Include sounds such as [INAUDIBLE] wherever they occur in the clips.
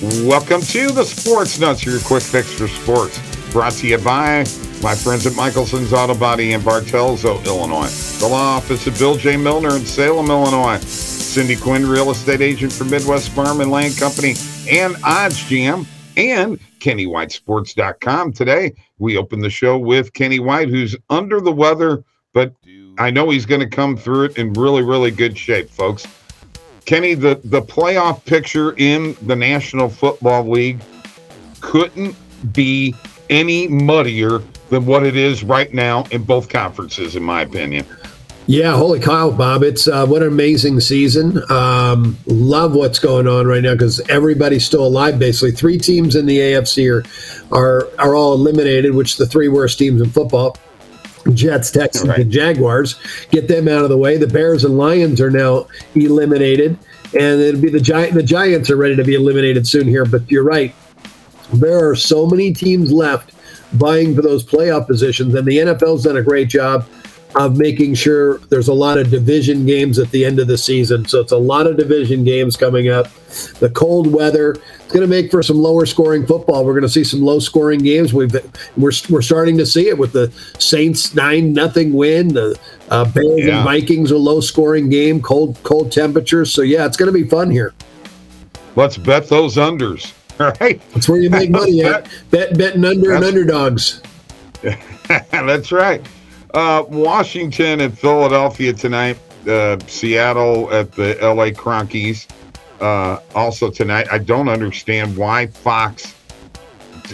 Welcome to the Sports Nutz, your quick fix for sports. Brought to you by my friends at Michelson's Auto Body in Bartelso, Illinois. The law office of Bill J. Milner in Salem, Illinois. Cindy Quinn, real estate agent for Midwest Farm and Land Company and OddsJam. And KennyWhiteSports.com. Today, we open the show with Kenny White, who's under the weather, but I know he's going to come through it in really, really good shape, folks. Kenny, the, the playoff picture in the National Football League couldn't be any muddier than what it is right now in both conferences, in my opinion. Yeah, holy cow, Bob! It's uh, what an amazing season. Um, love what's going on right now because everybody's still alive. Basically, three teams in the AFC are are are all eliminated, which the three worst teams in football. Jets, Texans, right. and Jaguars. Get them out of the way. The Bears and Lions are now eliminated, and it'll be the Giant. The Giants are ready to be eliminated soon here. But you're right. There are so many teams left vying for those playoff positions, and the NFL's done a great job of making sure there's a lot of division games at the end of the season. So it's a lot of division games coming up. The cold weather is going to make for some lower scoring football. We're going to see some low scoring games. We've we're, we're starting to see it with the Saints nine nothing win. The uh, Bears yeah. and Vikings a low scoring game. Cold cold temperatures. So yeah, it's going to be fun here. Let's bet those unders. [LAUGHS] All right. That's where you make money [LAUGHS] at. Bet betting under and underdogs. [LAUGHS] That's right. Uh, Washington and Philadelphia tonight. Uh, Seattle at the LA Kroenke. Uh, also tonight. I don't understand why Fox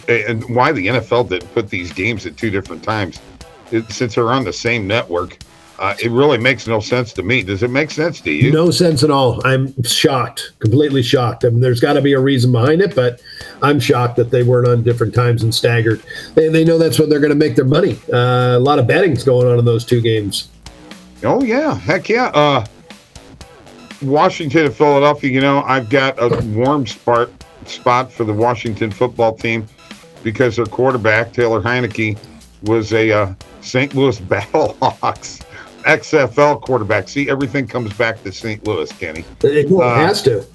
and why the NFL didn't put these games at two different times it, since they're on the same network. Uh, it really makes no sense to me. Does it make sense to you? No sense at all. I'm shocked, completely shocked. I mean, there's got to be a reason behind it, but I'm shocked that they weren't on different times and staggered. They, they know that's when they're going to make their money. Uh, a lot of betting's going on in those two games. Oh yeah, heck yeah. Uh, Washington and Philadelphia. You know, I've got a warm spot spot for the Washington football team because their quarterback Taylor Heinicke was a uh, St. Louis [LAUGHS] Battlehawks XFL quarterback. See, everything comes back to St. Louis, Kenny. It uh, has to.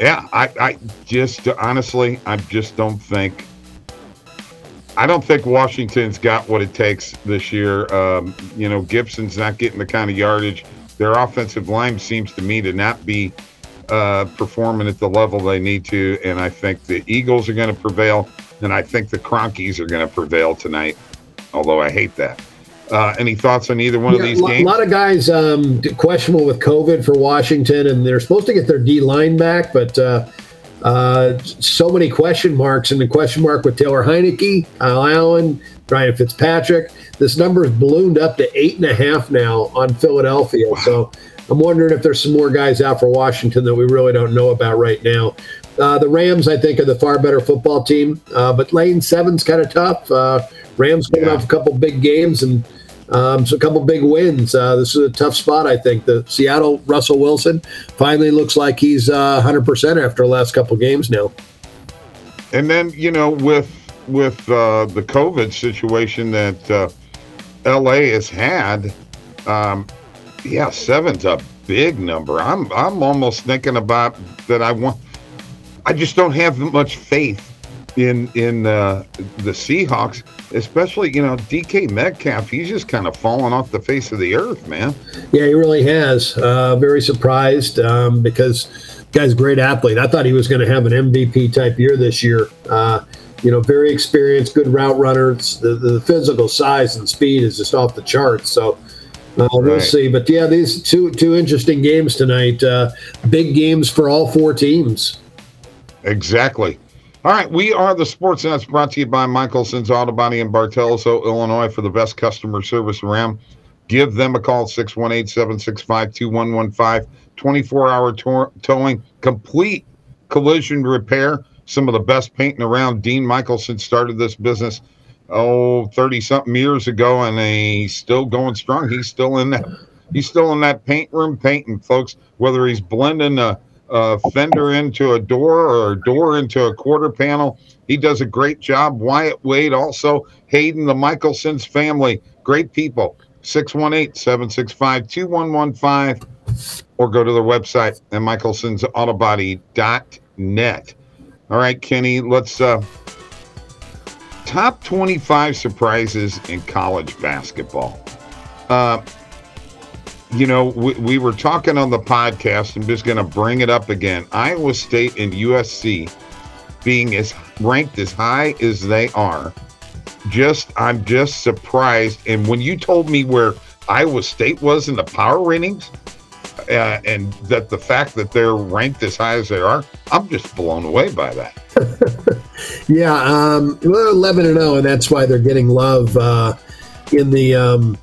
Yeah, I, I just honestly, I just don't think. I don't think Washington's got what it takes this year. Um, you know, Gibson's not getting the kind of yardage. Their offensive line seems to me to not be uh, performing at the level they need to, and I think the Eagles are going to prevail, and I think the Kroenkes are going to prevail tonight. Although I hate that. Uh, any thoughts on either one yeah, of these games? A lot of guys um, questionable with COVID for Washington, and they're supposed to get their D line back, but uh, uh, so many question marks. And the question mark with Taylor Heinicke, Kyle Allen, Ryan Fitzpatrick. This number has ballooned up to eight and a half now on Philadelphia. Wow. So I'm wondering if there's some more guys out for Washington that we really don't know about right now. Uh, the Rams, I think, are the far better football team, uh, but lane seven's kind of tough. Uh, Rams coming yeah. off a couple big games and um, so a couple big wins. Uh, this is a tough spot, I think. The Seattle Russell Wilson finally looks like he's uh, 100% after the last couple games now. And then you know with with uh, the COVID situation that uh, LA has had, um, yeah, seven's a big number. I'm I'm almost thinking about that. I want. I just don't have much faith in in uh, the Seahawks, especially you know DK Metcalf. He's just kind of fallen off the face of the earth, man. Yeah, he really has. Uh, very surprised um, because guy's a great athlete. I thought he was going to have an MVP type year this year. Uh, you know, very experienced, good route runners. The, the physical size and speed is just off the charts. So. Uh, we'll right. see, but yeah, these two two interesting games tonight. Uh, big games for all four teams. Exactly. All right, we are the Sports Nutz brought to you by Michelson's Auto Body in Bartelso, Illinois for the best customer service around. Give them a call, 618 765 2115. 24 hour towing, complete collision repair. Some of the best painting around. Dean Michelson started this business, oh, 30 something years ago, and he's still going strong. He's still in that. He's still in that paint room painting, folks. Whether he's blending a a fender into a door or a door into a quarter panel. He does a great job. Wyatt Wade, also Hayden, the Michelsons family, great people. 618 765 2115 or go to their website at michelsonsautobody.net. All right, Kenny, let's uh top 25 surprises in college basketball. Uh you know, we, we were talking on the podcast. I'm just going to bring it up again. Iowa State and USC being as ranked as high as they are. Just, I'm just surprised. And when you told me where Iowa State was in the power ratings, uh, and that the fact that they're ranked as high as they are, I'm just blown away by that. [LAUGHS] yeah, um, we're 11 and 0, and that's why they're getting love uh, in the um,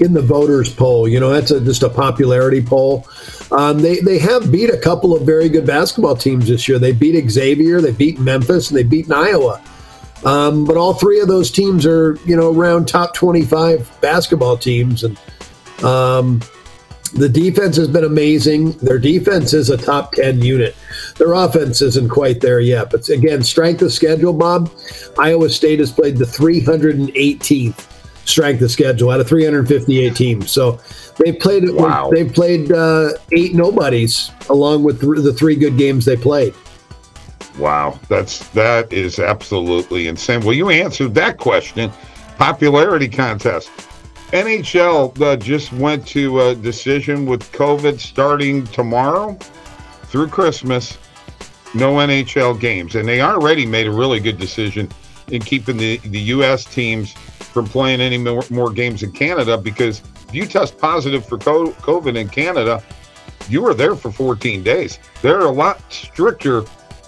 in the voters poll. You know, that's a, just a popularity poll. Um, they they have beat a couple of very good basketball teams this year. They beat Xavier, they beat Memphis, and they beat Iowa. Um, but all three of those teams are you know around top twenty five basketball teams, and um, the defense has been amazing. Their defense is a top 10 unit. Their offense isn't quite there yet. But again, strength of schedule, Bob. Iowa State has played the 318th strength of schedule out of 358 teams. So they've played wow. they've played uh, eight nobodies along with th- the three good games they played. Wow, that's that is absolutely insane. Well, you answered that question. Popularity contest. NHL uh, just went to a decision with COVID starting tomorrow through Christmas. No NHL games, and they already made a really good decision in keeping the the U.S. teams from playing any more, more games in Canada because if you test positive for COVID in Canada, you are there for 14 days. They're a lot stricter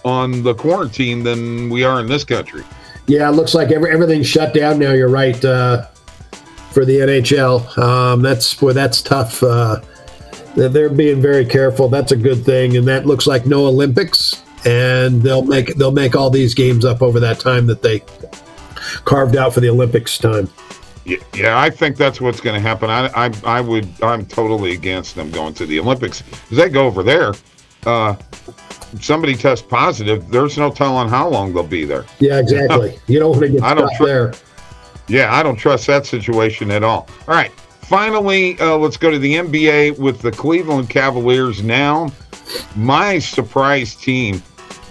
on the quarantine than we are in this country. Yeah, it looks like every, everything's shut down now. You're right uh, for the NHL. Um, that's where that's tough. Uh, they're being very careful. That's a good thing, and that looks like no Olympics. And they'll make they'll make all these games up over that time that they carved out for the Olympics time. Yeah, I think that's what's going to happen. I, I, I would, I'm totally against them going to the Olympics because they go over there. Uh, somebody tests positive, there's no telling how long they'll be there. Yeah, exactly. [LAUGHS] you don't want to get I don't tr- there. Yeah, I don't trust that situation at all. All right. Finally, uh, let's go to the NBA with the Cleveland Cavaliers now. My surprise team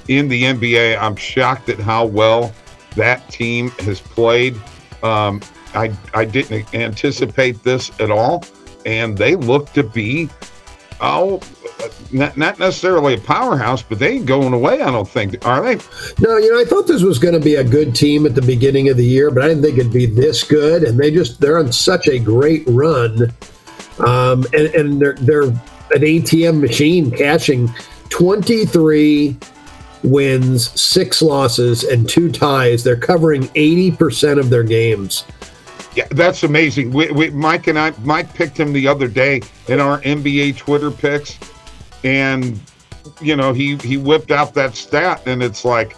in the NBA. I'm shocked at how well that team has played. Um, I I didn't anticipate this at all, and they look to be oh. Not, not necessarily a powerhouse, but they ain't going away. I don't think are they? No, you know, I thought this was going to be a good team at the beginning of the year, but I didn't think it'd be this good. And they just they're on such a great run, um, and, and they're they're an ATM machine, cashing twenty three wins, six losses, and two ties. They're covering 80% of their games. Yeah, that's amazing. We, we, Mike and I, Mike picked him the other day in our NBA Twitter picks, and you know he he whipped out that stat, and it's like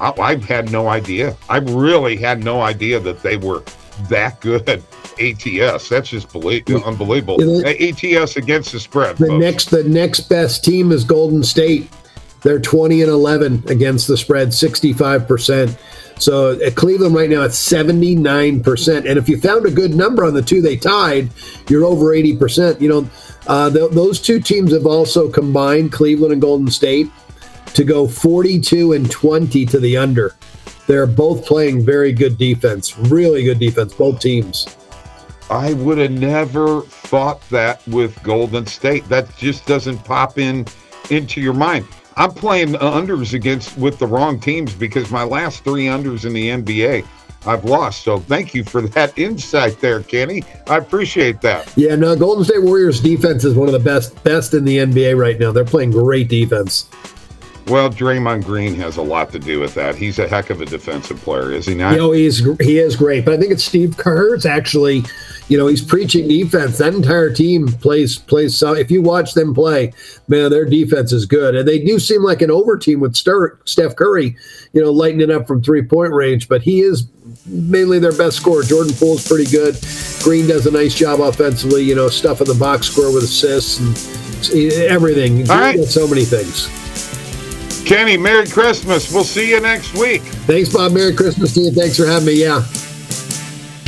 I, I had no idea. I really had no idea that they were that good. ATS. That's just belie- unbelievable. ATS against the spread. The folks. next, the next best team is Golden State. They're 20 and 11 against the spread, 65%. So at Cleveland right now, it's 79%. And if you found a good number on the two they tied, you're over 80%. You know, uh, th- those two teams have also combined, Cleveland and Golden State, to go 42 and 20 to the under. They're both playing very good defense, really good defense, both teams. I would have never thought that with Golden State. That just doesn't pop in into your mind. I'm playing uh, unders against with the wrong teams because my last three unders in the NBA I've lost. So thank you for that [LAUGHS] insight there, Kenny. I appreciate that. Yeah, no, Golden State Warriors defense is one of the best best in the NBA right now. They're playing great defense. Well, Draymond Green has a lot to do with that. He's a heck of a defensive player, is he not? You know, he's he is great, but I think it's Steve Kerr's actually. You know, he's preaching defense. That entire team plays plays. So if you watch them play, man, their defense is good, and they do seem like an over team with Steph Curry. You know, lighting it up from three point range, but he is mainly their best scorer. Jordan Poole's pretty good. Green does a nice job offensively. You know, stuff in the box score with assists and everything. All right. So many things. Kenny, Merry Christmas. We'll see you next week. Thanks, Bob. Merry Christmas to you. Thanks for having me. Yeah.